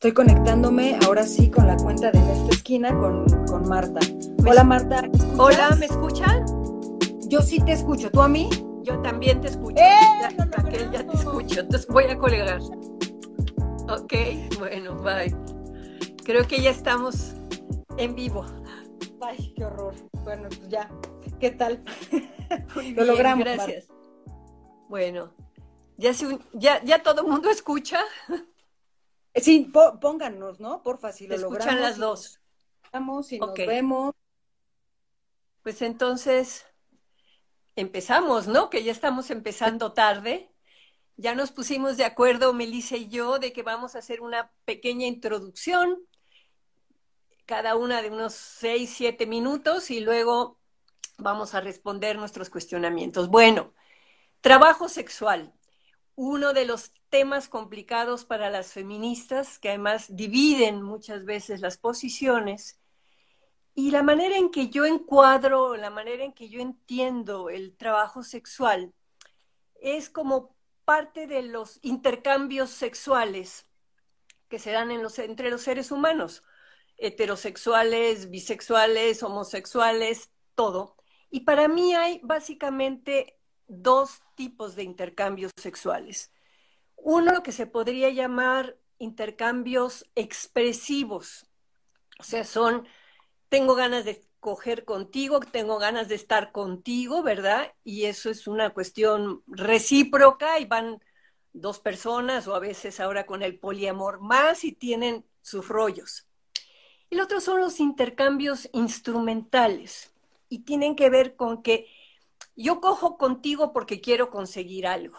Estoy conectándome ahora sí con la cuenta de En esta esquina con, con Marta. Hola Marta. Hola, ¿me escuchan? Yo sí te escucho. ¿Tú a mí? Yo también te escucho. ¡Eh! Ya, Raquel, ya te escucho. Entonces voy a colgar. Ok, bueno, bye. Creo que ya estamos en vivo. Ay, qué horror. Bueno, pues ya. ¿Qué tal? Muy Lo bien, logramos, Gracias. Bueno, ya, se un- ya, ya todo el mundo escucha. Eh, Sí, po- pónganos, ¿no? Porfa, si Te lo escuchan logramos. las si dos. escuchamos, si nos vemos. Pues entonces empezamos, ¿no? Que ya estamos empezando tarde. Ya nos pusimos de acuerdo, Melissa y yo, de que vamos a hacer una pequeña introducción, cada una de unos seis, siete minutos, y luego vamos a responder nuestros cuestionamientos. Bueno, trabajo sexual, uno de los temas complicados para las feministas, que además dividen muchas veces las posiciones. Y la manera en que yo encuadro, la manera en que yo entiendo el trabajo sexual es como parte de los intercambios sexuales que se dan en los, entre los seres humanos, heterosexuales, bisexuales, homosexuales, todo. Y para mí hay básicamente dos tipos de intercambios sexuales. Uno lo que se podría llamar intercambios expresivos, o sea, son tengo ganas de coger contigo, tengo ganas de estar contigo, ¿verdad? Y eso es una cuestión recíproca y van dos personas o a veces ahora con el poliamor más y tienen sus rollos. El otro son los intercambios instrumentales y tienen que ver con que yo cojo contigo porque quiero conseguir algo.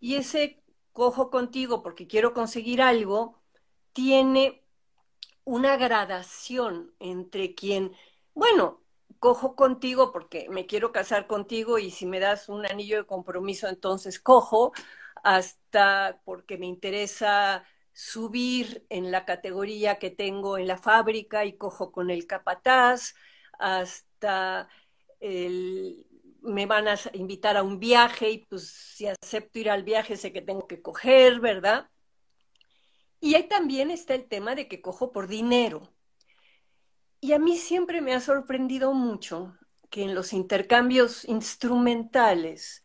Y ese cojo contigo porque quiero conseguir algo tiene una gradación entre quien, bueno, cojo contigo porque me quiero casar contigo y si me das un anillo de compromiso, entonces cojo, hasta porque me interesa subir en la categoría que tengo en la fábrica y cojo con el capataz, hasta el, me van a invitar a un viaje y pues si acepto ir al viaje sé que tengo que coger, ¿verdad? Y ahí también está el tema de que cojo por dinero. Y a mí siempre me ha sorprendido mucho que en los intercambios instrumentales,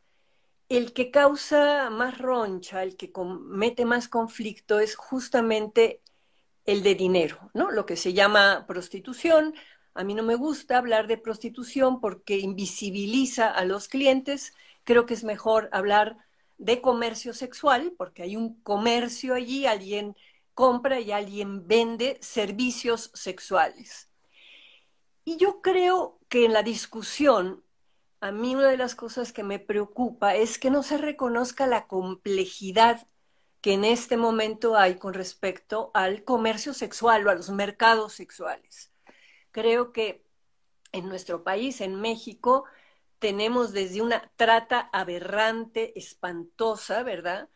el que causa más roncha, el que mete más conflicto es justamente el de dinero, ¿no? Lo que se llama prostitución. A mí no me gusta hablar de prostitución porque invisibiliza a los clientes. Creo que es mejor hablar de comercio sexual, porque hay un comercio allí, alguien compra y alguien vende servicios sexuales. Y yo creo que en la discusión, a mí una de las cosas que me preocupa es que no se reconozca la complejidad que en este momento hay con respecto al comercio sexual o a los mercados sexuales. Creo que en nuestro país, en México, tenemos desde una trata aberrante, espantosa, ¿verdad?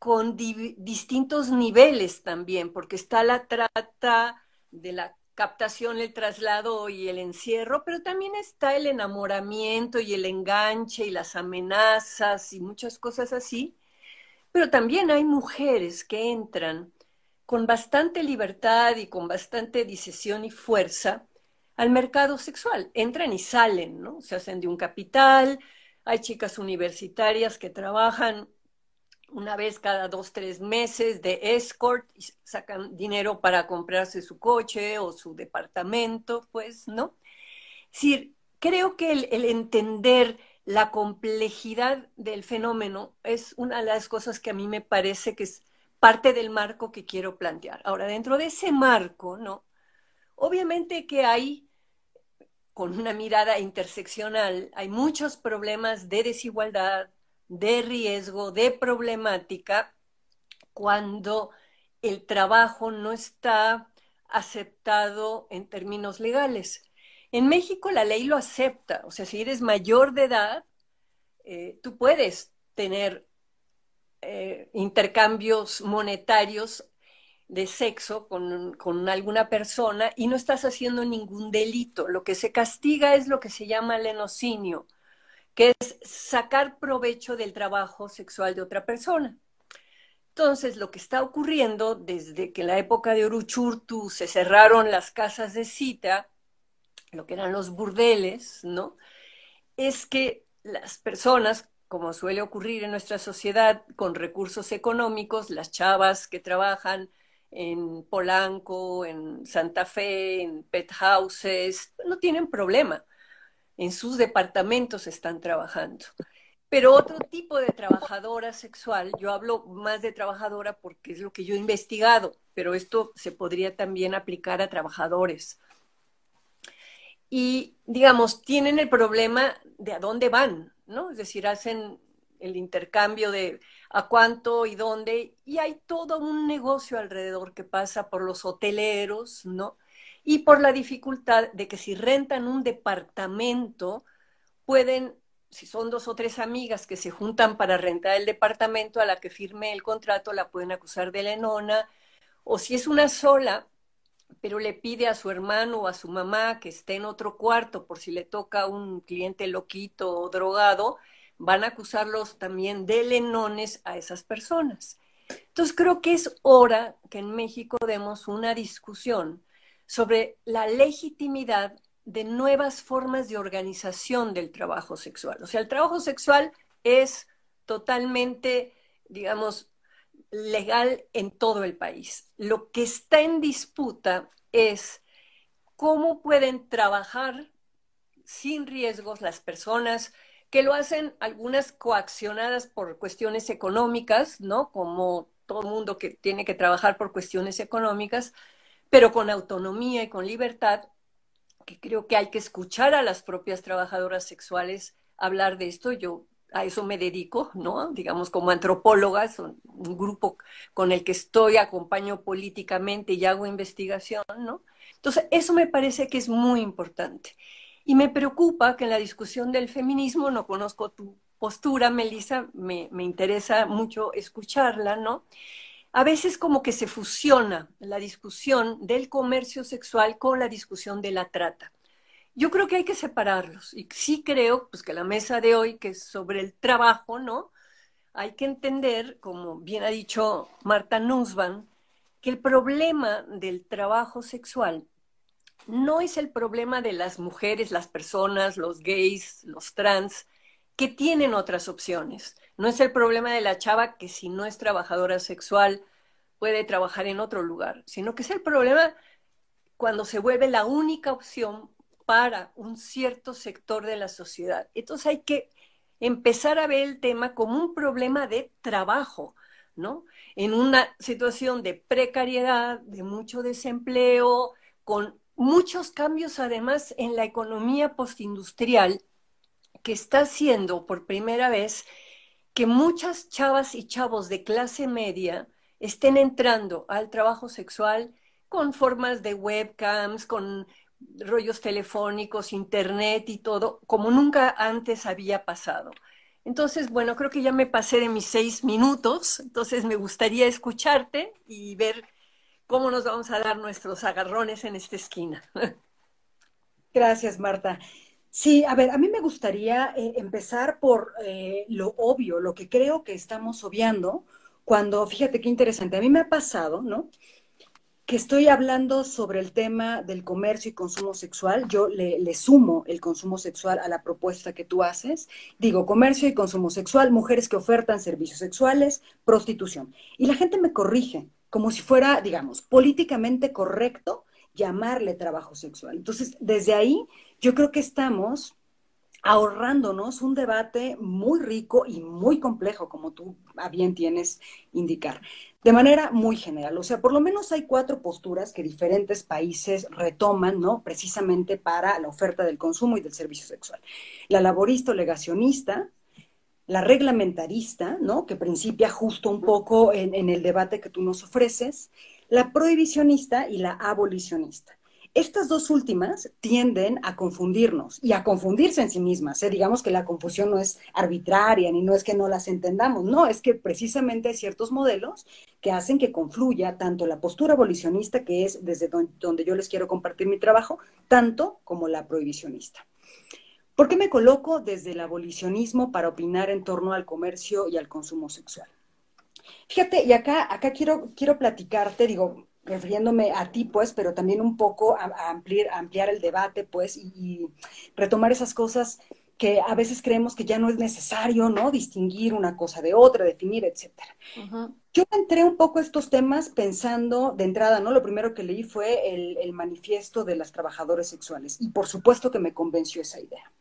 Con di distintos niveles también, porque está la trata de la captación, el traslado y el encierro, pero también está el enamoramiento y el enganche y las amenazas y muchas cosas así. Pero también hay mujeres que entran con bastante libertad y con bastante decisión y fuerza al mercado sexual. Entran y salen, ¿no? Se hacen de un capital. Hay chicas universitarias que trabajan una vez cada dos, tres meses de escort y sacan dinero para comprarse su coche o su departamento, pues, ¿no? Es decir, creo que el, el entender la complejidad del fenómeno es una de las cosas que a mí me parece que es parte del marco que quiero plantear. Ahora, dentro de ese marco, ¿no? Obviamente que hay, con una mirada interseccional, hay muchos problemas de desigualdad, de riesgo, de problemática, cuando el trabajo no está aceptado en términos legales. En México la ley lo acepta, o sea, si eres mayor de edad, eh, tú puedes tener eh, intercambios monetarios de sexo con, con, alguna persona y no estás haciendo ningún delito. Lo que se castiga es lo que se llama lenocinio, que es sacar provecho del trabajo sexual de otra persona. Entonces, lo que está ocurriendo desde que en la época de Uruchurtu se cerraron las casas de cita, lo que eran los burdeles, ¿no? Es que las personas, como suele ocurrir en nuestra sociedad, con recursos económicos, las chavas que trabajan en Polanco, en Santa Fe, en pet houses, no tienen problema. En sus departamentos están trabajando. Pero otro tipo de trabajadora sexual, yo hablo más de trabajadora porque es lo que yo he investigado, pero esto se podría también aplicar a trabajadores. Y, digamos, tienen el problema de a dónde van, ¿no? Es decir, hacen el intercambio de a cuánto y dónde, y hay todo un negocio alrededor que pasa por los hoteleros, ¿no? Y por la dificultad de que si rentan un departamento, pueden si son dos o tres amigas que se juntan para rentar el departamento a la que firme el contrato, la pueden acusar de lenona, o si es una sola, pero le pide a su hermano o a su mamá que esté en otro cuarto por si le toca un cliente loquito o drogado, van a acusarlos también de lenones a esas personas. Entonces creo que es hora que en México demos una discusión sobre la legitimidad de nuevas formas de organización del trabajo sexual. O sea, el trabajo sexual es totalmente, digamos, legal en todo el país. Lo que está en disputa es cómo pueden trabajar sin riesgos las personas que lo hacen algunas coaccionadas por cuestiones económicas, ¿no? Como todo mundo que tiene que trabajar por cuestiones económicas, pero con autonomía y con libertad, que creo que hay que escuchar a las propias trabajadoras sexuales hablar de esto. Yo a eso me dedico, ¿no? Digamos, como antropóloga, son un grupo con el que estoy, acompaño políticamente y hago investigación, ¿no? Entonces, eso me parece que es muy importante. Y me preocupa que en la discusión del feminismo, no conozco tu postura, Melissa, me, me interesa mucho escucharla, ¿no? a veces como que se fusiona la discusión del comercio sexual con la discusión de la trata. Yo creo que hay que separarlos y sí creo pues que la mesa de hoy que es sobre el trabajo, ¿no? Hay que entender, como bien ha dicho Marta Nussbaum, que el problema del trabajo sexual no es el problema de las mujeres, las personas, los gays, los trans, que tienen otras opciones. No es el problema de la chava que si no es trabajadora sexual puede trabajar en otro lugar, sino que es el problema cuando se vuelve la única opción para un cierto sector de la sociedad. Entonces hay que empezar a ver el tema como un problema de trabajo, ¿no? En una situación de precariedad, de mucho desempleo, con muchos cambios además en la economía postindustrial, que está haciendo por primera vez que muchas chavas y chavos de clase media estén entrando al trabajo sexual con formas de webcams, con rollos telefónicos, internet y todo, como nunca antes había pasado. Entonces, bueno, creo que ya me pasé de mis seis minutos, entonces me gustaría escucharte y ver cómo nos vamos a dar nuestros agarrones en esta esquina. Gracias, Marta. Sí, a ver, a mí me gustaría eh, empezar por eh, lo obvio, lo que creo que estamos obviando, cuando, fíjate qué interesante, a mí me ha pasado, ¿no? Que estoy hablando sobre el tema del comercio y consumo sexual, yo le, le, sumo el consumo sexual a la propuesta que tú haces. Digo, comercio y consumo sexual, mujeres que ofertan servicios sexuales, prostitución. Y la gente me corrige, como si fuera, digamos, políticamente correcto llamarle trabajo sexual. Entonces, desde ahí yo creo que estamos ahorrándonos un debate muy rico y muy complejo, como tú bien tienes indicar, de manera muy general. O sea, por lo menos hay cuatro posturas que diferentes países retoman, ¿no? Precisamente para la oferta del consumo y del servicio sexual. La laborista o legacionista, la reglamentarista, ¿no? Que principia justo un poco en, en el debate que tú nos ofreces, la prohibicionista y la abolicionista. Estas dos últimas tienden a confundirnos y a confundirse en sí mismas. ¿eh? Digamos que la confusión no es arbitraria ni no es que no las entendamos, no, es que precisamente hay ciertos modelos que hacen que confluya tanto la postura abolicionista, que es desde donde yo les quiero compartir mi trabajo, tanto como la prohibicionista. ¿Por qué me coloco desde el abolicionismo para opinar en torno al comercio y al consumo sexual? Fíjate, y acá, acá quiero, quiero platicarte, digo, refiriéndome a ti, pues, pero también un poco a, ampliar, ampliar, el debate, pues, y, retomar esas cosas que a veces creemos que ya no es necesario, ¿no? Distinguir una cosa de otra, definir, etcétera. Yo entré un poco a estos temas pensando de entrada, ¿no? Lo primero que leí fue el, el manifiesto de las trabajadoras sexuales y por supuesto que me convenció esa idea.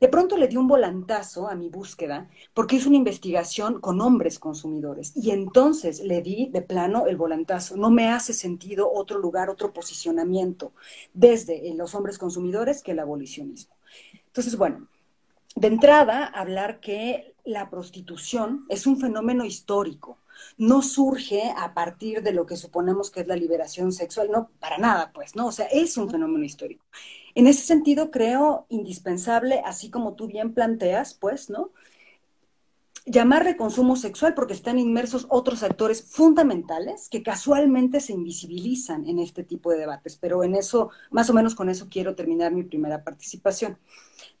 De pronto le di un volantazo a mi búsqueda porque hice una investigación con hombres consumidores y entonces le di de plano el volantazo. No me hace sentido otro lugar, otro posicionamiento desde los hombres consumidores que el abolicionismo. Entonces, bueno, de entrada, hablar que la prostitución es un fenómeno histórico no surge a partir de lo que suponemos que es la liberación sexual, no, para nada, pues, ¿no? O sea, es un fenómeno histórico. En ese sentido, creo indispensable, así como tú bien planteas, pues, ¿no? Llamarle consumo sexual porque están inmersos otros actores fundamentales que casualmente se invisibilizan en este tipo de debates, pero en eso, más o menos con eso quiero terminar mi primera participación.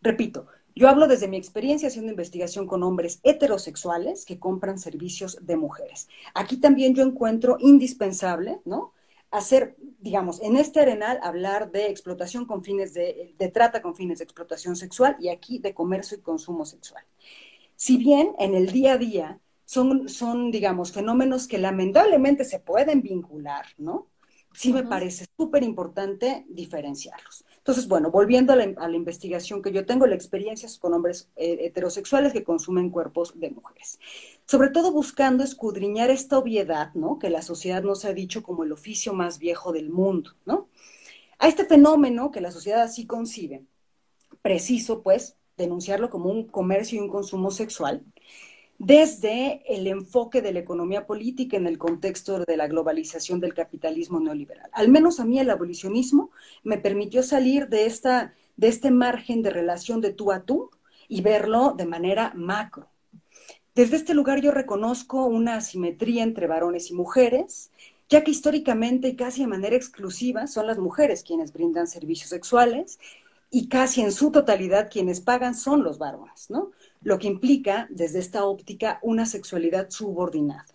Repito, yo hablo desde mi experiencia haciendo investigación con hombres heterosexuales que compran servicios de mujeres. Aquí también yo encuentro indispensable, ¿no? Hacer, digamos, en este arenal hablar de explotación con fines de, de trata con fines de explotación sexual y aquí de comercio y consumo sexual. Si bien en el día a día son, son digamos, fenómenos que lamentablemente se pueden vincular, ¿no? Sí me parece súper importante diferenciarlos. Entonces, bueno, volviendo a la, investigación que yo tengo, la experiencia con hombres eh, heterosexuales que consumen cuerpos de mujeres. Sobre todo buscando escudriñar esta obviedad, ¿no? Que la sociedad nos ha dicho como el oficio más viejo del mundo, ¿no? A este fenómeno que la sociedad así concibe, preciso, pues, denunciarlo como un comercio y un consumo sexual, desde el enfoque de la economía política en el contexto de la globalización del capitalismo neoliberal. Al menos a mí el abolicionismo me permitió salir de, esta, de este margen de relación de tú a tú y verlo de manera macro. Desde este lugar yo reconozco una asimetría entre varones y mujeres, ya que históricamente y casi de manera exclusiva son las mujeres quienes brindan servicios sexuales y casi en su totalidad quienes pagan son los varones, ¿no? Lo que implica, desde esta óptica, una sexualidad subordinada.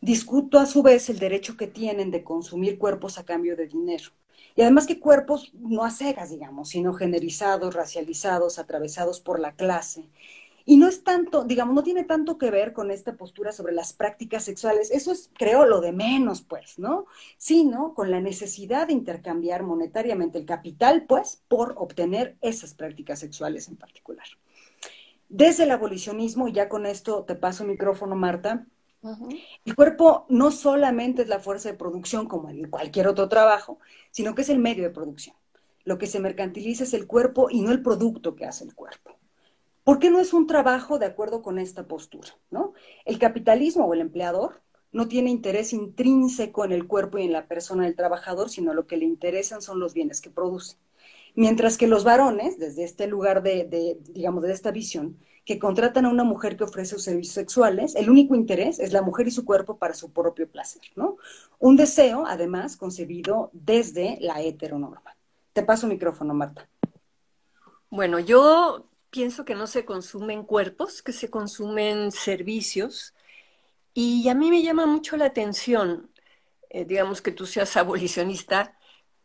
Discuto a su vez el derecho que tienen de consumir cuerpos a cambio de dinero. Y además que cuerpos no a cegas, digamos, sino generizados, racializados, atravesados por la clase. Y no es tanto, digamos, no tiene tanto que ver con esta postura sobre las prácticas sexuales. Eso es, creo, lo de menos, pues, ¿no? Sino con la necesidad de intercambiar monetariamente el capital, pues, por obtener esas prácticas sexuales en particular. Desde el abolicionismo, y ya con esto te paso el micrófono, Marta, el cuerpo no solamente es la fuerza de producción como en cualquier otro trabajo, sino que es el medio de producción. Lo que se mercantiliza es el cuerpo y no el producto que hace el cuerpo. ¿Por qué no es un trabajo de acuerdo con esta postura? ¿no? El capitalismo o el empleador no tiene interés intrínseco en el cuerpo y en la persona del trabajador, sino lo que le interesan son los bienes que produce. Mientras que los varones, desde este lugar de, digamos, de esta visión, que contratan a una mujer que ofrece servicios sexuales, el único interés es la mujer y su cuerpo para su propio placer, ¿no? Un deseo, además, concebido desde la heteronorma. Te paso el micrófono, Marta. Bueno, yo pienso que no se consumen cuerpos, que se consumen servicios. Y a mí me llama mucho la atención, eh, digamos que tú seas abolicionista,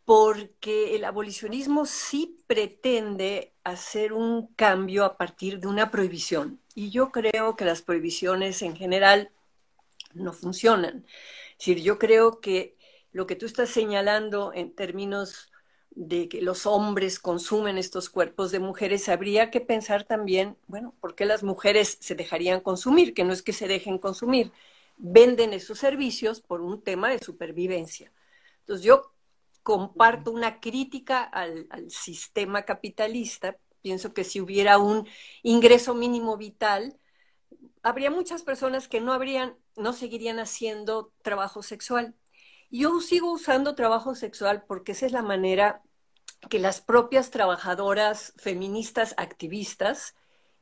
porque el abolicionismo sí pretende hacer un cambio a partir de una prohibición. Y yo creo que las prohibiciones en general no funcionan. Es decir, yo creo que lo que tú estás señalando en términos de que los hombres consumen estos cuerpos de mujeres, habría que pensar también, bueno, ¿por qué las mujeres se dejarían consumir? Que no es que se dejen consumir, venden esos servicios por un tema de supervivencia. Entonces yo comparto una crítica al, sistema capitalista. Pienso que si hubiera un ingreso mínimo vital, habría muchas personas que no habrían, no seguirían haciendo trabajo sexual. Yo sigo usando trabajo sexual porque esa es la manera que las propias trabajadoras feministas activistas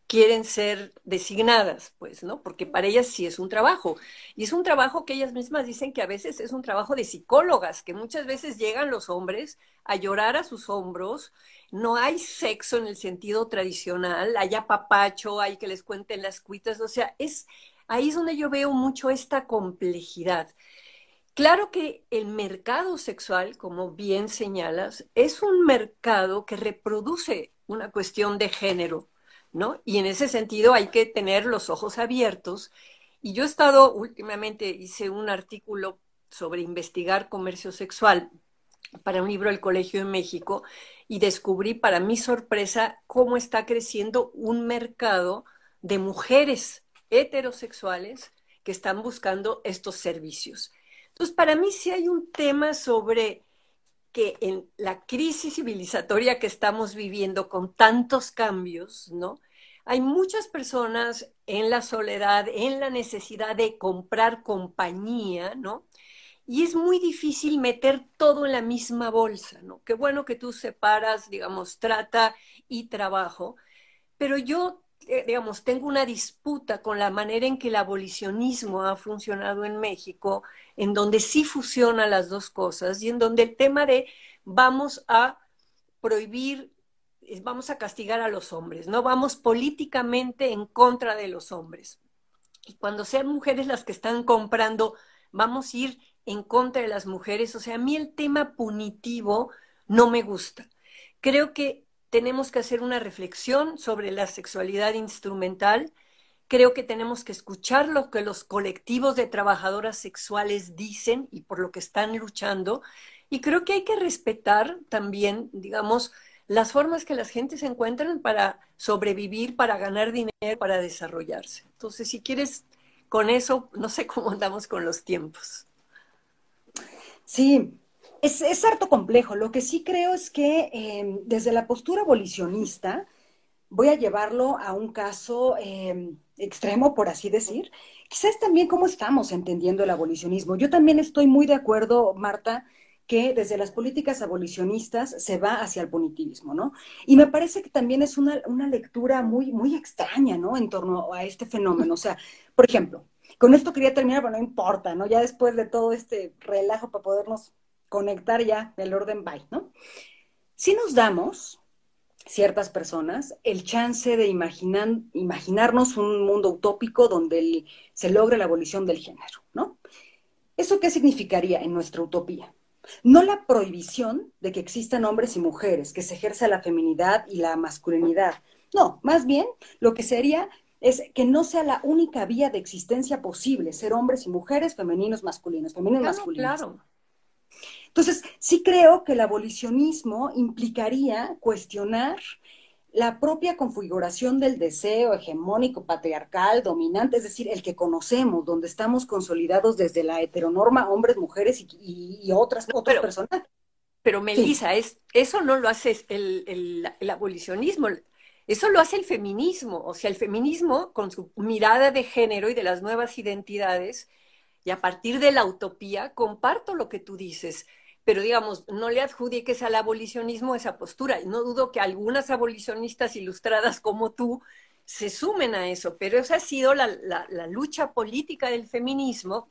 quieren ser designadas, pues, ¿no? Porque para ellas sí es un trabajo. Y es un trabajo que ellas mismas dicen que a veces es un trabajo de psicólogas, que muchas veces llegan los hombres a llorar a sus hombros. No hay sexo en el sentido tradicional, hay apapacho, hay que les cuenten las cuitas, o sea, es ahí es donde yo veo mucho esta complejidad. Claro que el mercado sexual, como bien señalas, es un mercado que reproduce una cuestión de género, Y en ese sentido hay que tener los ojos abiertos. Y yo he estado, últimamente hice un artículo sobre investigar comercio sexual para un libro del Colegio de México y descubrí para mi sorpresa cómo está creciendo un mercado de mujeres heterosexuales que están buscando estos servicios. Entonces, para mí sí hay un tema sobre que en la crisis civilizatoria que estamos viviendo con tantos cambios, ¿no? Hay muchas personas en la soledad, en la necesidad de comprar compañía, ¿no? Y es muy difícil meter todo en la misma bolsa, ¿no? Qué bueno que tú separas, digamos, trata y trabajo, pero yo, digamos, tengo una disputa con la manera en que el abolicionismo ha funcionado en México, en donde sí fusionan las dos cosas y en donde el tema de vamos a prohibir, vamos a castigar a los hombres, ¿no? Vamos políticamente en contra de los hombres. Y cuando sean mujeres las que están comprando, vamos a ir en contra de las mujeres. O sea, a mí el tema punitivo no me gusta. Creo que tenemos que hacer una reflexión sobre la sexualidad instrumental. Creo que tenemos que escuchar lo que los colectivos de trabajadoras sexuales dicen y por lo que están luchando. Y creo que hay que respetar también, digamos, las formas que las gentes encuentran para sobrevivir, para ganar dinero, para desarrollarse. Entonces, si quieres, con eso, no sé cómo andamos con los tiempos. Sí, es, harto complejo. Lo que sí creo es que em, desde la postura abolicionista, voy a llevarlo a un caso em, extremo, por así decir. Quizás también cómo estamos entendiendo el abolicionismo. Yo también estoy muy de acuerdo, Marta, que desde las políticas abolicionistas se va hacia el punitivismo, ¿no? Y me parece que también es una, una lectura muy, muy extraña, ¿no? En torno a este fenómeno. O sea, por ejemplo, con esto quería terminar, pero no importa, ¿no? Ya después de todo este relajo para podernos conectar ya el orden bye, ¿no? Si nos damos, ciertas personas, el chance de imaginar, imaginarnos un mundo utópico donde se logre la abolición del género, ¿no? ¿Eso qué significaría en nuestra utopía? No la prohibición de que existan hombres y mujeres, que se ejerza la feminidad y la masculinidad. No, más bien lo que sería es que no sea la única vía de existencia posible, ser hombres y mujeres, femeninos, masculinos, femeninos, masculinos. Claro. Entonces, sí creo que el abolicionismo implicaría cuestionar la propia configuración del deseo hegemónico, patriarcal, dominante, es decir, el que conocemos, donde estamos consolidados desde la heteronorma, hombres, mujeres y, otras, otras personas. Pero Melissa, es, eso no lo hace el, el abolicionismo. Eso lo hace el feminismo, o sea, el feminismo con su mirada de género y de las nuevas identidades, y a partir de la utopía, comparto lo que tú dices, pero digamos, no le adjudiques al abolicionismo esa postura. No dudo que algunas abolicionistas ilustradas como tú se sumen a eso, pero esa ha sido la, la lucha política del feminismo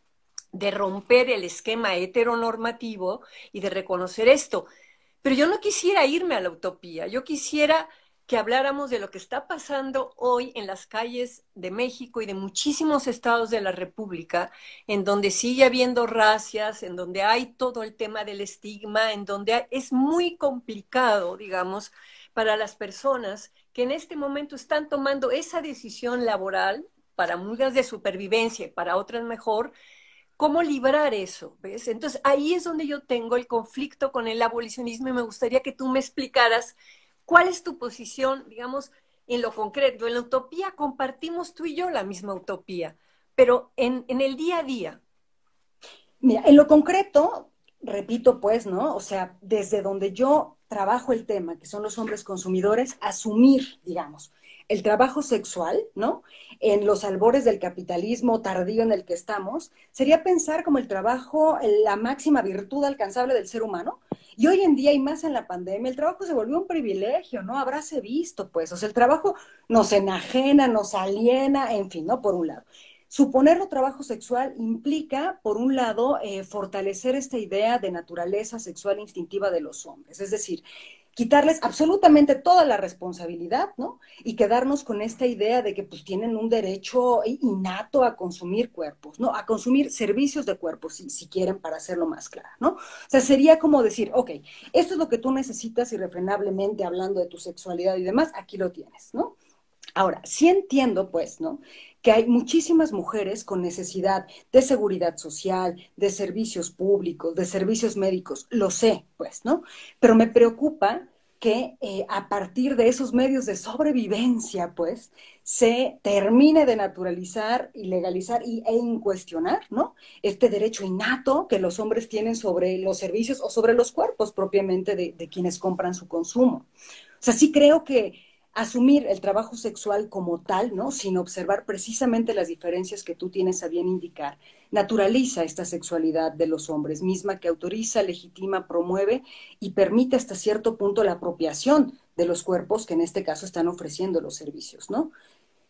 de romper el esquema heteronormativo y de reconocer esto. Pero yo no quisiera irme a la utopía, yo quisiera que habláramos de lo que está pasando hoy en las calles de México y de muchísimos estados de la República, en donde sigue habiendo racias, en donde hay todo el tema del estigma, en donde es muy complicado, digamos, para las personas que en este momento están tomando esa decisión laboral, para muchas de supervivencia y para otras mejor, ¿Cómo librar eso? ¿ves? Entonces ahí es donde yo tengo el conflicto con el abolicionismo y me gustaría que tú me explicaras ¿Cuál es tu posición, digamos, en lo concreto? En la utopía compartimos tú y yo la misma utopía, pero en, en el día a día. Mira, en lo concreto, repito pues, ¿no? O sea, desde donde yo trabajo el tema, que son los hombres consumidores, asumir, digamos, el trabajo sexual, ¿no? En los albores del capitalismo tardío en el que estamos, sería pensar como el trabajo, la máxima virtud alcanzable del ser humano. Y hoy en día, y más en la pandemia, el trabajo se volvió un privilegio, ¿no? Habráse visto, pues. O sea, el trabajo nos enajena, nos aliena, en fin, ¿no? Por un lado. Suponerlo trabajo sexual implica, por un lado, eh, fortalecer esta idea de naturaleza sexual instintiva de los hombres. Es decir, quitarles absolutamente toda la responsabilidad, ¿no? Y quedarnos con esta idea de que pues tienen un derecho innato a consumir cuerpos, ¿no? A consumir servicios de cuerpos, si, si quieren, para hacerlo más claro, ¿no? O sea, sería como decir, ok, esto es lo que tú necesitas irrefrenablemente hablando de tu sexualidad y demás, aquí lo tienes, ¿no? Ahora, sí entiendo, pues, ¿no? Que hay muchísimas mujeres con necesidad de seguridad social, de servicios públicos, de servicios médicos, lo sé, pues, ¿no? Pero me preocupa que eh, a partir de esos medios de sobrevivencia, pues, se termine de naturalizar y legalizar y, e incuestionar, ¿no? Este derecho innato que los hombres tienen sobre los servicios o sobre los cuerpos propiamente de, de quienes compran su consumo. O sea, sí creo que asumir el trabajo sexual como tal, ¿no? Sin observar precisamente las diferencias que tú tienes a bien indicar, naturaliza esta sexualidad de los hombres, misma que autoriza, legitima, promueve y permite hasta cierto punto la apropiación de los cuerpos que en este caso están ofreciendo los servicios, ¿no?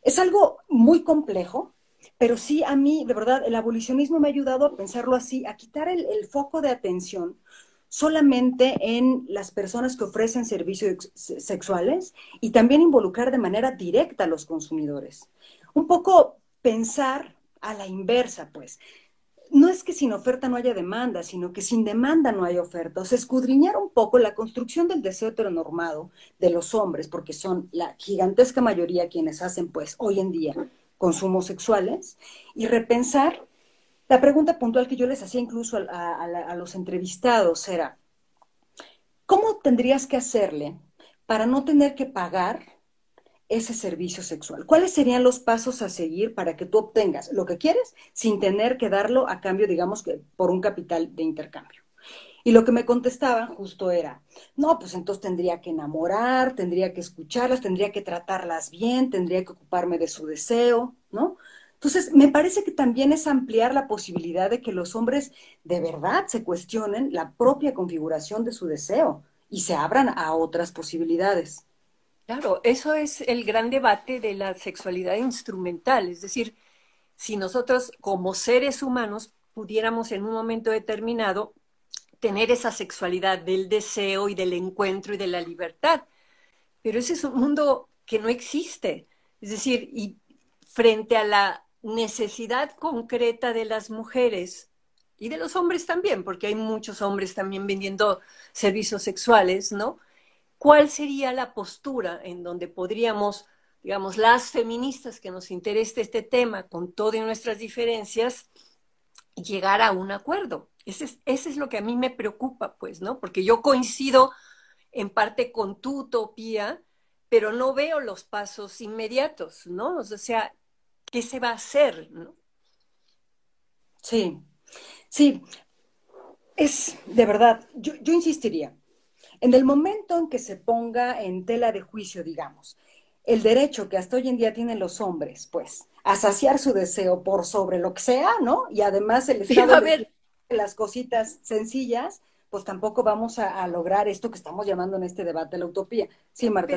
Es algo muy complejo, pero sí a mí, de verdad, el abolicionismo me ha ayudado a pensarlo así, a quitar el, el foco de atención solamente en las personas que ofrecen servicios sexuales y también involucrar de manera directa a los consumidores. Un poco pensar a la inversa, pues. No es que sin oferta no haya demanda, sino que sin demanda no hay oferta. O sea, escudriñar un poco la construcción del deseo heteronormado de los hombres, porque son la gigantesca mayoría quienes hacen, pues, hoy en día consumos sexuales, y repensar la pregunta puntual que yo les hacía incluso a, los entrevistados era, ¿cómo tendrías que hacerle para no tener que pagar ese servicio sexual? ¿Cuáles serían los pasos a seguir para que tú obtengas lo que quieres sin tener que darlo a cambio, digamos, que por un capital de intercambio? Y lo que me contestaban justo era, no, pues entonces tendría que enamorar, tendría que escucharlas, tendría que tratarlas bien, tendría que ocuparme de su deseo, ¿no? Entonces, me parece que también es ampliar la posibilidad de que los hombres de verdad se cuestionen la propia configuración de su deseo y se abran a otras posibilidades. Claro, eso es el gran debate de la sexualidad instrumental, es decir, si nosotros como seres humanos pudiéramos en un momento determinado tener esa sexualidad del deseo y del encuentro y de la libertad. Pero ese es un mundo que no existe. Es decir, y frente a la necesidad concreta de las mujeres y de los hombres también, porque hay muchos hombres también vendiendo servicios sexuales, ¿no? ¿Cuál sería la postura en donde podríamos, digamos, las feministas que nos interese este tema con todas nuestras diferencias, llegar a un acuerdo? Ese es, ese es lo que a mí me preocupa, pues, ¿no? Porque yo coincido en parte con tu utopía, pero no veo los pasos inmediatos, ¿no? O sea, qué se va a hacer, ¿no? Sí, sí, es de verdad, yo, insistiría, en el momento en que se ponga en tela de juicio, digamos, el derecho que hasta hoy en día tienen los hombres, pues, a saciar su deseo por sobre lo que sea, ¿no? Y además el estado de las cositas sencillas, pues tampoco vamos a, lograr esto que estamos llamando en este debate la utopía. Sí, Marta,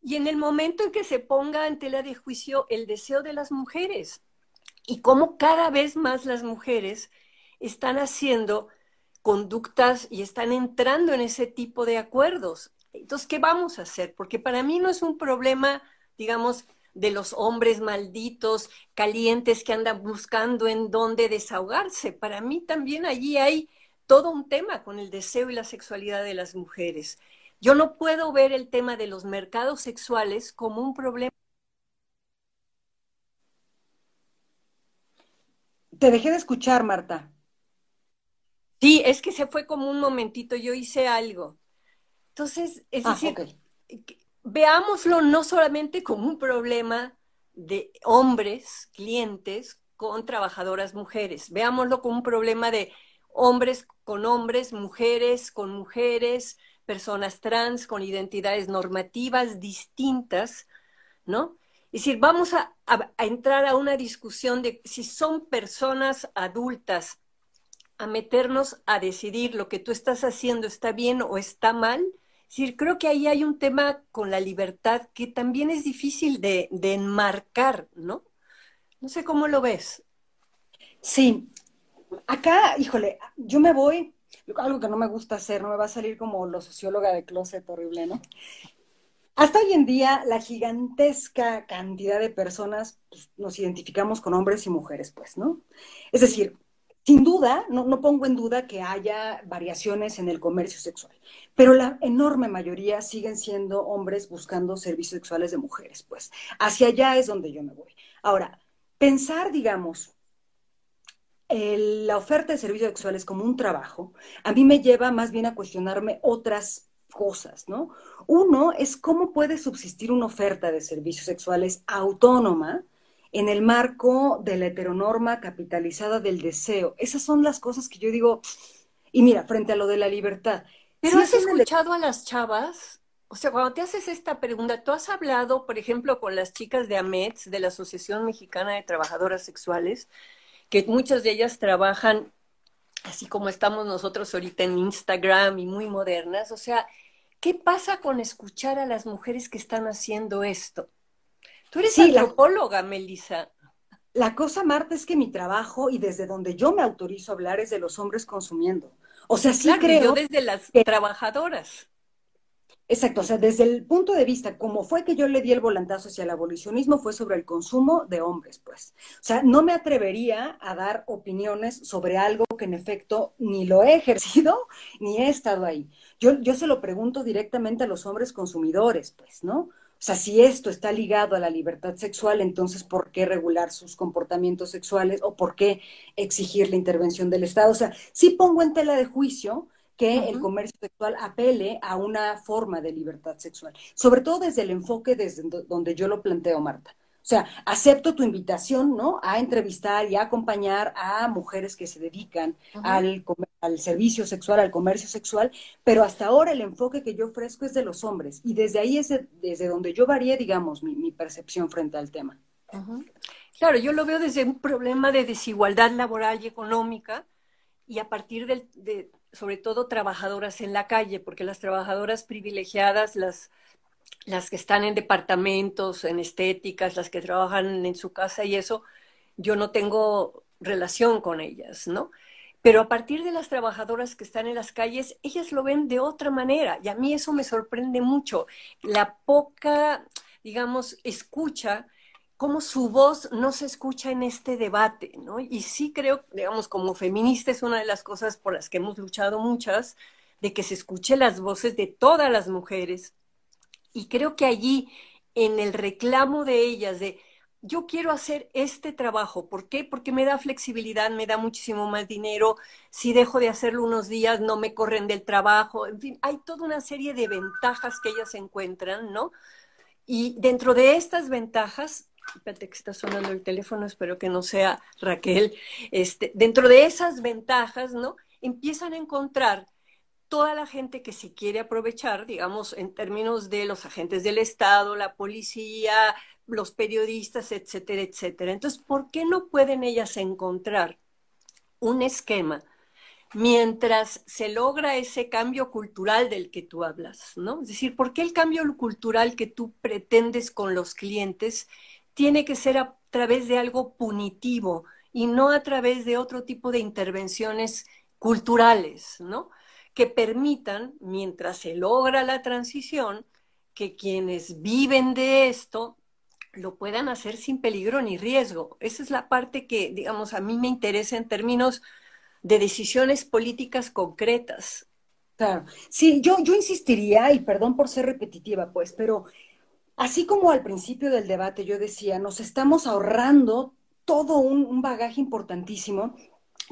Y en el momento en que se ponga en tela de juicio el deseo de las mujeres y cómo cada vez más las mujeres están haciendo conductas y están entrando en ese tipo de acuerdos. Entonces, ¿qué vamos a hacer? Porque para mí no es un problema, digamos, de los hombres malditos, calientes que andan buscando en dónde desahogarse. Para mí también allí hay todo un tema con el deseo y la sexualidad de las mujeres. Yo no puedo ver el tema de los mercados sexuales como un problema. Te dejé de escuchar, Marta. Sí, es que se fue como un momentito, yo hice algo. Entonces, es ah, decir, veámoslo no solamente como un problema de hombres, clientes, con trabajadoras mujeres, veámoslo como un problema de hombres con hombres, mujeres con mujeres, personas trans con identidades normativas distintas, ¿no? Es decir, vamos a, entrar a una discusión de si son personas adultas, a meternos a decidir lo que tú estás haciendo está bien o está mal. Decir, creo que ahí hay un tema con la libertad que también es difícil de, de enmarcar, ¿no? No sé cómo lo ves. Sí, acá, híjole, yo me voy algo que no me gusta hacer, no me va a salir como lo socióloga de closet horrible, ¿no? Hasta hoy en día, la gigantesca cantidad de personas pues, nos identificamos con hombres y mujeres, pues, ¿no? Es decir, sin duda, no, no, pongo en duda que haya variaciones en el comercio sexual, pero la enorme mayoría siguen siendo hombres buscando servicios sexuales de mujeres, pues. Hacia allá es donde yo me voy. Ahora, pensar, digamos, la oferta de servicios sexuales como un trabajo, a mí me lleva más bien a cuestionarme otras cosas, ¿no? Uno es cómo puede subsistir una oferta de servicios sexuales autónoma en el marco de la heteronorma capitalizada del deseo. Esas son las cosas que yo digo, y mira, frente a lo de la libertad. Pero has escuchado a las chavas, o sea, cuando te haces esta pregunta, tú has hablado, por ejemplo, con las chicas de AMETS, de la Asociación Mexicana de Trabajadoras Sexuales, que muchas de ellas trabajan así como estamos nosotros ahorita en Instagram y muy modernas. O sea, ¿qué pasa con escuchar a las mujeres que están haciendo esto? Tú eres antropóloga, Melissa. La cosa, Marta, es que mi trabajo y desde donde yo me autorizo a hablar es de los hombres consumiendo. O sea, sí creo. Yo desde las trabajadoras. Exacto, o sea, desde el punto de vista, como fue que yo le di el volantazo hacia el abolicionismo, fue sobre el consumo de hombres, pues. O sea, no me atrevería a dar opiniones sobre algo que en efecto ni lo he ejercido ni he estado ahí. Yo, yo se lo pregunto directamente a los hombres consumidores, pues, ¿no? O sea, si esto está ligado a la libertad sexual, entonces, ¿por qué regular sus comportamientos sexuales o por qué exigir la intervención del Estado? O sea, sí pongo en tela de juicio que el comercio sexual apele a una forma de libertad sexual, sobre todo desde el enfoque desde donde yo lo planteo, Marta. O sea, acepto tu invitación, ¿no? A entrevistar y a acompañar a mujeres que se dedican al, al, servicio sexual, al comercio sexual, pero hasta ahora el enfoque que yo ofrezco es de los hombres y desde ahí es desde donde yo varía, digamos, mi, percepción frente al tema. Claro, yo lo veo desde un problema de desigualdad laboral y económica y a partir del, de, sobre todo trabajadoras en la calle, porque las trabajadoras privilegiadas, las, las que están en departamentos, en estéticas, las que trabajan en su casa y eso, yo no tengo relación con ellas, ¿no? Pero a partir de las trabajadoras que están en las calles, ellas lo ven de otra manera y a mí eso me sorprende mucho. La poca, digamos, escucha cómo su voz no se escucha en este debate, ¿no? Y sí creo, digamos, como feminista es una de las cosas por las que hemos luchado muchas, de que se escuche las voces de todas las mujeres. Y creo que allí, en el reclamo de ellas, de yo quiero hacer este trabajo, ¿por qué? Porque me da flexibilidad, me da muchísimo más dinero, si dejo de hacerlo unos días no me corren del trabajo, en fin, hay toda una serie de ventajas que ellas encuentran, ¿no? Y dentro de estas ventajas espérate que está sonando el teléfono, espero que no sea Raquel, este, dentro de esas ventajas, ¿no? Empiezan a encontrar toda la gente que se quiere aprovechar, digamos, en términos de los agentes del Estado, la policía, los periodistas, etcétera, etcétera. Entonces, ¿por qué no pueden ellas encontrar un esquema mientras se logra ese cambio cultural del que tú hablas, ¿no? Es decir, ¿por qué el cambio cultural que tú pretendes con los clientes tiene que ser a través de algo punitivo y no a través de otro tipo de intervenciones culturales, ¿no? Que permitan, mientras se logra la transición, que quienes viven de esto lo puedan hacer sin peligro ni riesgo. Esa es la parte que, digamos, a mí me interesa en términos de decisiones políticas concretas. Claro. Sí, yo, yo insistiría, y perdón por ser repetitiva, pues, pero Así como al principio del debate yo decía, nos estamos ahorrando todo un, bagaje importantísimo.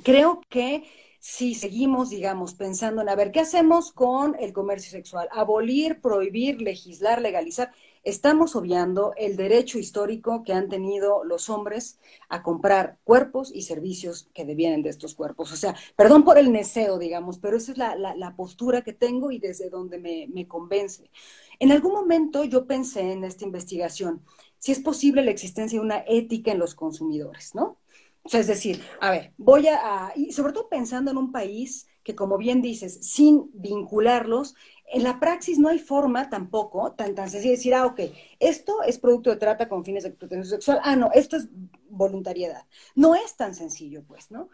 Creo que si seguimos, digamos, pensando en, a ver, ¿qué hacemos con el comercio sexual? Abolir, prohibir, legislar, legalizar estamos obviando el derecho histórico que han tenido los hombres a comprar cuerpos y servicios que devienen de estos cuerpos. O sea, perdón por el neseo, digamos, pero esa es la, postura que tengo y desde donde me, me convence. En algún momento yo pensé en esta investigación si es posible la existencia de una ética en los consumidores, ¿no? O sea, es decir, a ver, voy a, y sobre todo pensando en un país que, como bien dices, sin vincularlos, en la praxis no hay forma tampoco tan, tan sencilla de decir, ah, ok, esto es producto de trata con fines de explotación sexual, ah, no, esto es voluntariedad. No es tan sencillo, pues, ¿no?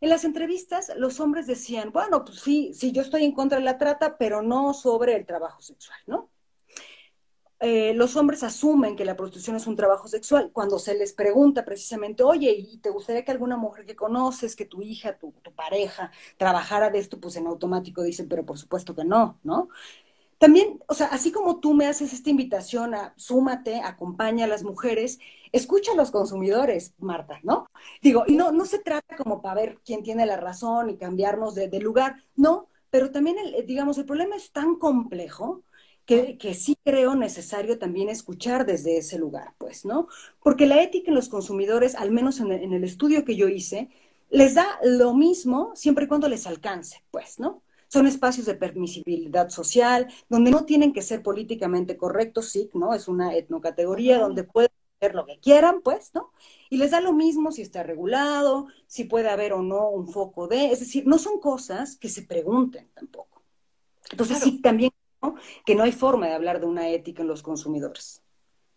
En las entrevistas, los hombres decían, bueno, pues sí, sí, yo estoy en contra de la trata, pero no sobre el trabajo sexual, ¿no? Eh, los hombres asumen que la prostitución es un trabajo sexual cuando se les pregunta precisamente, oye, ¿y te gustaría que alguna mujer que conoces, que tu hija, tu, pareja, trabajara de esto? Pues en automático dicen, pero por supuesto que no, ¿no? También, o sea, así como tú me haces esta invitación a súmate, acompaña a las mujeres, escucha a los consumidores, Marta, ¿no? Digo, y no, no se trata como para ver quién tiene la razón y cambiarnos de, de lugar, no, pero también, el, digamos, el problema es tan complejo que, que, sí creo necesario también escuchar desde ese lugar, pues, ¿no? Porque la ética en los consumidores, al menos en el, en el estudio que yo hice, les da lo mismo siempre y cuando les alcance, pues, ¿no? Son espacios de permisibilidad social, donde no tienen que ser políticamente correctos, sí, ¿no? Es una etnocategoría donde pueden hacer lo que quieran, pues, ¿no? Y les da lo mismo si está regulado, si puede haber o no un foco de, es decir, no son cosas que se pregunten tampoco. Entonces, claro. sí, también. Que no hay forma de hablar de una ética en los consumidores.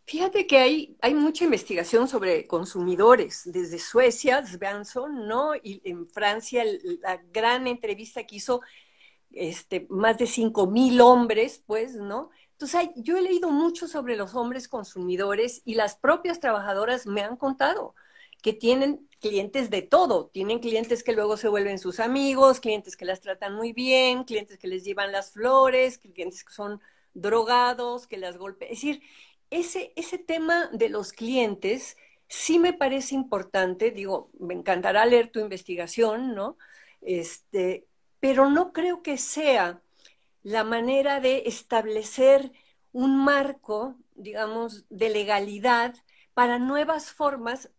Fíjate que hay, hay mucha investigación sobre consumidores, desde Suecia, Svensson, ¿no? Y en Francia, la gran entrevista que hizo este, más de cinco mil hombres, pues, ¿no? Entonces, yo he leído mucho sobre los hombres consumidores y las propias trabajadoras me han contado que tienen clientes de todo. Tienen clientes que luego se vuelven sus amigos, clientes que las tratan muy bien, clientes que les llevan las flores, clientes que son drogados, que las golpean. Es decir, ese, ese tema de los clientes sí me parece importante. Digo, me encantará leer tu investigación, ¿no? Este, pero no creo que sea la manera de establecer un marco, digamos, de legalidad para nuevas formas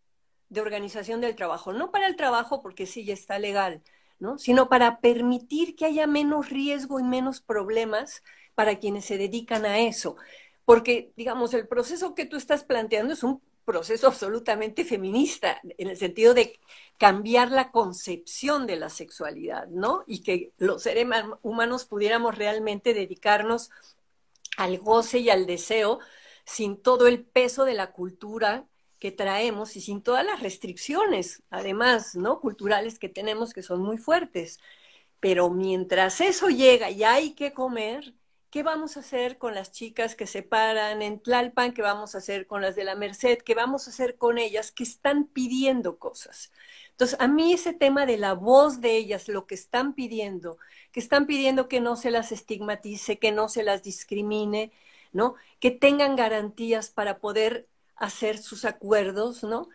de organización del trabajo. No para el trabajo, porque sí ya está legal, ¿no? sino para permitir que haya menos riesgo y menos problemas para quienes se dedican a eso. Porque, digamos, el proceso que tú estás planteando es un proceso absolutamente feminista, en el sentido de cambiar la concepción de la sexualidad, ¿no? Y que los seres humanos pudiéramos realmente dedicarnos al goce y al deseo sin todo el peso de la cultura que traemos y sin todas las restricciones, además, ¿no? Culturales que tenemos que son muy fuertes. Pero mientras eso llega y hay que comer, ¿Qué vamos a hacer con las chicas que se paran en Tlalpan? ¿Qué vamos a hacer con las de la Merced? ¿Qué vamos a hacer con ellas que están pidiendo cosas? Entonces, a mí ese tema de la voz de ellas, lo que están pidiendo, que están pidiendo que no se las estigmatice, que no se las discrimine, ¿no? Que tengan garantías para poder hacer sus acuerdos, ¿no?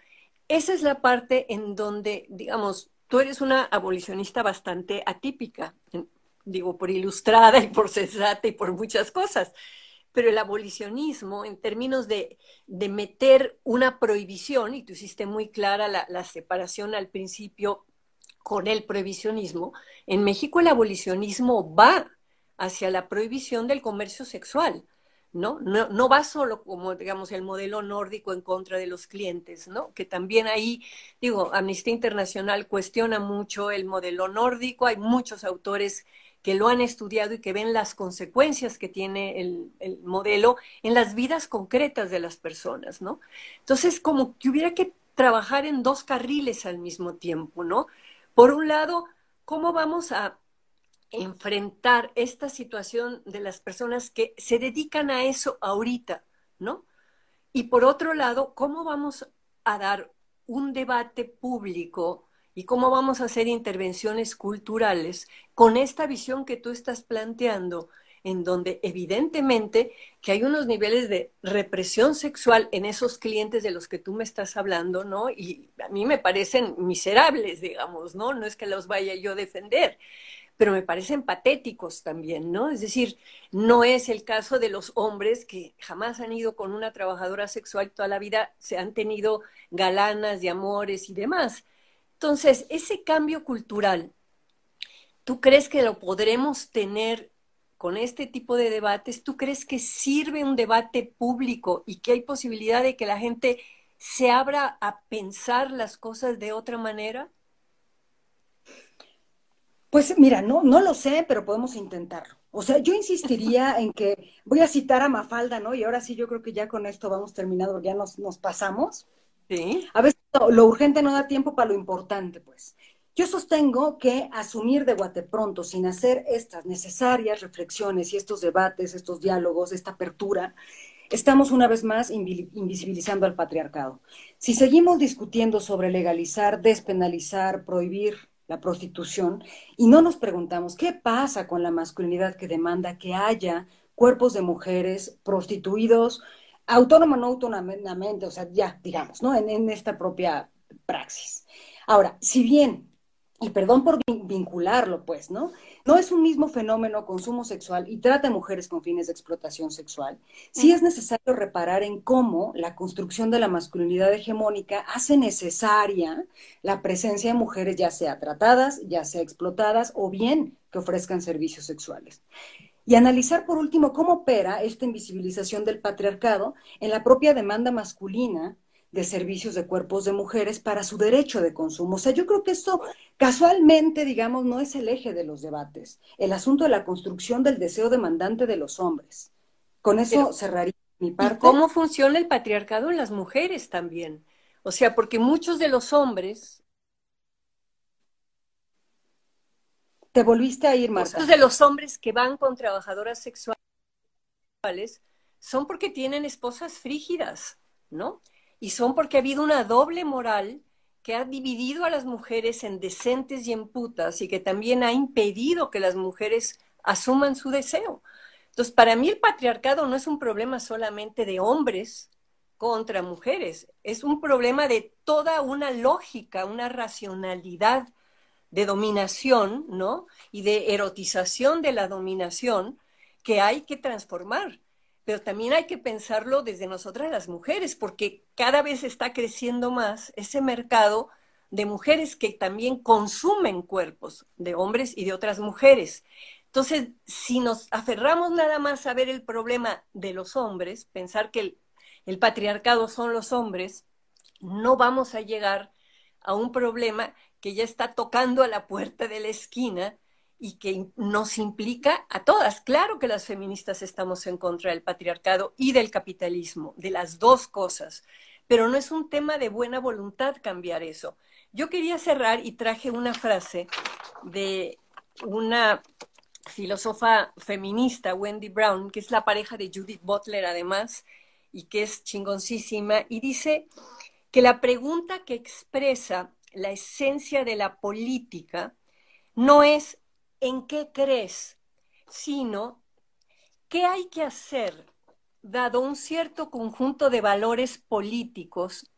Esa es la parte en donde, digamos, tú eres una abolicionista bastante atípica, digo, por ilustrada y por sensata y por muchas cosas. Pero el abolicionismo, en términos de, de meter una prohibición, y tú hiciste muy clara la, la separación al principio con el prohibicionismo, en México el abolicionismo va hacia la prohibición del comercio sexual. ¿No? ¿no? No va solo como, digamos, el modelo nórdico en contra de los clientes, ¿no? Que también ahí, digo, Amnistía Internacional cuestiona mucho el modelo nórdico, hay muchos autores que lo han estudiado y que ven las consecuencias que tiene el, el, modelo en las vidas concretas de las personas, ¿no? Entonces, como que hubiera que trabajar en dos carriles al mismo tiempo, ¿no? Por un lado, ¿cómo vamos a enfrentar esta situación de las personas que se dedican a eso ahorita, ¿no? Y por otro lado, ¿cómo vamos a dar un debate público y cómo vamos a hacer intervenciones culturales con esta visión que tú estás planteando, en donde evidentemente que hay unos niveles de represión sexual en esos clientes de los que tú me estás hablando, ¿no? Y a mí me parecen miserables, digamos, ¿no? No es que los vaya yo a defender, pero me parecen patéticos también, ¿no? Es decir, no es el caso de los hombres que jamás han ido con una trabajadora sexual toda la vida, se han tenido galanas de amores y demás entonces, ese cambio cultural, ¿tú crees que lo podremos tener con este tipo de debates? ¿Tú crees que sirve un debate público y que hay posibilidad de que la gente se abra a pensar las cosas de otra manera? Pues mira, no, no lo sé, pero podemos intentarlo. O sea, yo insistiría en que voy a citar a Mafalda, ¿no? Y ahora sí, yo creo que ya con esto vamos terminando, ya nos, nos pasamos. Sí. A veces lo urgente no da tiempo para lo importante, pues. Yo sostengo que asumir de pronto, sin hacer estas necesarias reflexiones y estos debates, estos diálogos, esta apertura, estamos una vez más invisibilizando al patriarcado. Si seguimos discutiendo sobre legalizar, despenalizar, prohibir la prostitución y no nos preguntamos qué pasa con la masculinidad que demanda que haya cuerpos de mujeres prostituidos, autónoma no autónomamente, o sea, ya, digamos, ¿no? En, en esta propia praxis. Ahora, si bien y perdón por vincularlo, pues, ¿no? No es un mismo fenómeno consumo sexual y trata a mujeres con fines de explotación sexual. Sí es necesario reparar en cómo la construcción de la masculinidad hegemónica hace necesaria la presencia de mujeres ya sea tratadas, ya sea explotadas o bien que ofrezcan servicios sexuales. Y analizar por último cómo opera esta invisibilización del patriarcado en la propia demanda masculina de servicios de cuerpos de mujeres para su derecho de consumo. O sea, yo creo que esto casualmente, digamos, no es el eje de los debates, el asunto de la construcción del deseo demandante de los hombres. Con eso cerraría mi parte. ¿Y cómo funciona el patriarcado en las mujeres también? O sea, porque muchos de los hombres... Te volviste a ir, Marta. Muchos de los hombres que van con trabajadoras sexuales son porque tienen esposas frígidas, ¿no? Y son porque ha habido una doble moral que ha dividido a las mujeres en decentes y en putas y que también ha impedido que las mujeres asuman su deseo. Entonces, para mí el patriarcado no es un problema solamente de hombres contra mujeres, es un problema de toda una lógica, una racionalidad de dominación, ¿no? Y de erotización de la dominación que hay que transformar pero también hay que pensarlo desde nosotras las mujeres, porque cada vez está creciendo más ese mercado de mujeres que también consumen cuerpos de hombres y de otras mujeres. Entonces, si nos aferramos nada más a ver el problema de los hombres, pensar que el, el patriarcado son los hombres, no vamos a llegar a un problema que ya está tocando a la puerta de la esquina y que nos implica a todas. Claro que las feministas estamos en contra del patriarcado y del capitalismo, de las dos cosas, pero no es un tema de buena voluntad cambiar eso. Yo quería cerrar y traje una frase de una filósofa feminista, Wendy Brown, que es la pareja de Judith Butler además, y que es chingoncísima, y dice que la pregunta que expresa la esencia de la política no es en qué crees, sino qué hay que hacer dado un cierto conjunto de valores políticos,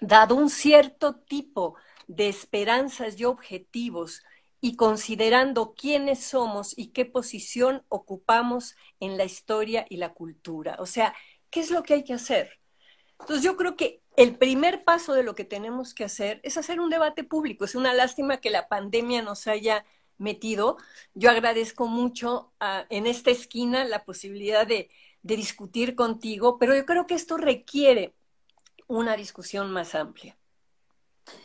dado un cierto tipo de esperanzas y objetivos, y considerando quiénes somos y qué posición ocupamos en la historia y la cultura. O sea, ¿qué es lo que hay que hacer? Entonces yo creo que el primer paso de lo que tenemos que hacer es hacer un debate público. Es una lástima que la pandemia nos haya metido. Yo agradezco mucho ah, en esta esquina la posibilidad de, discutir contigo, pero yo creo que esto requiere una discusión más amplia.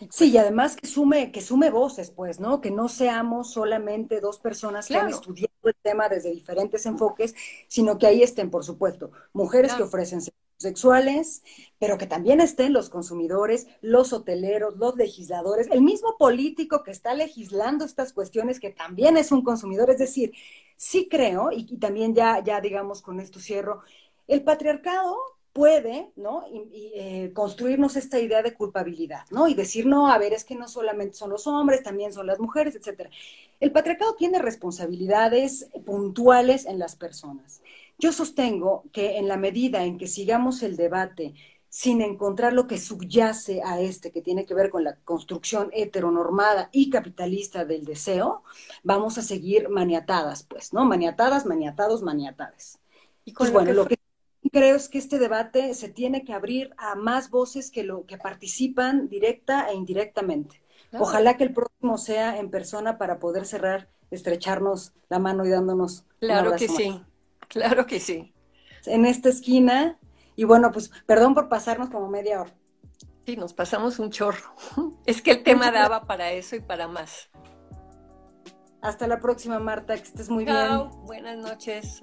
Sí, y además que sume, que sume voces, pues, ¿no? Que no seamos solamente dos personas que han estudiado el tema desde diferentes enfoques, sino que ahí estén, por supuesto, mujeres que ofrecen sexuales, pero que también estén los consumidores, los hoteleros, los legisladores, el mismo político que está legislando estas cuestiones, que también es un consumidor. Es decir, sí creo, y, también ya, ya digamos con esto cierro, el patriarcado puede, ¿no? Eh, construirnos esta idea de culpabilidad, ¿no? Y decir, no, a ver, es que no solamente son los hombres, también son las mujeres, etcétera. El patriarcado tiene responsabilidades puntuales en las personas. Yo sostengo que en la medida en que sigamos el debate sin encontrar lo que subyace a este, que tiene que ver con la construcción heteronormada y capitalista del deseo, vamos a seguir maniatadas, pues, ¿no? Maniatadas, maniatados, maniatadas. Y pues bueno, lo que creo es que este debate se tiene que abrir a más voces que lo que participan directa e indirectamente. Ojalá que el próximo sea en persona para poder cerrar, estrecharnos la mano y dándonos. Claro que sí. Claro que sí. En esta esquina. Y bueno, pues perdón por pasarnos como media hora. Sí, nos pasamos un chorro. Es que el tema daba para eso y para más. Hasta la próxima, Marta, que estés muy Chao. Buenas noches.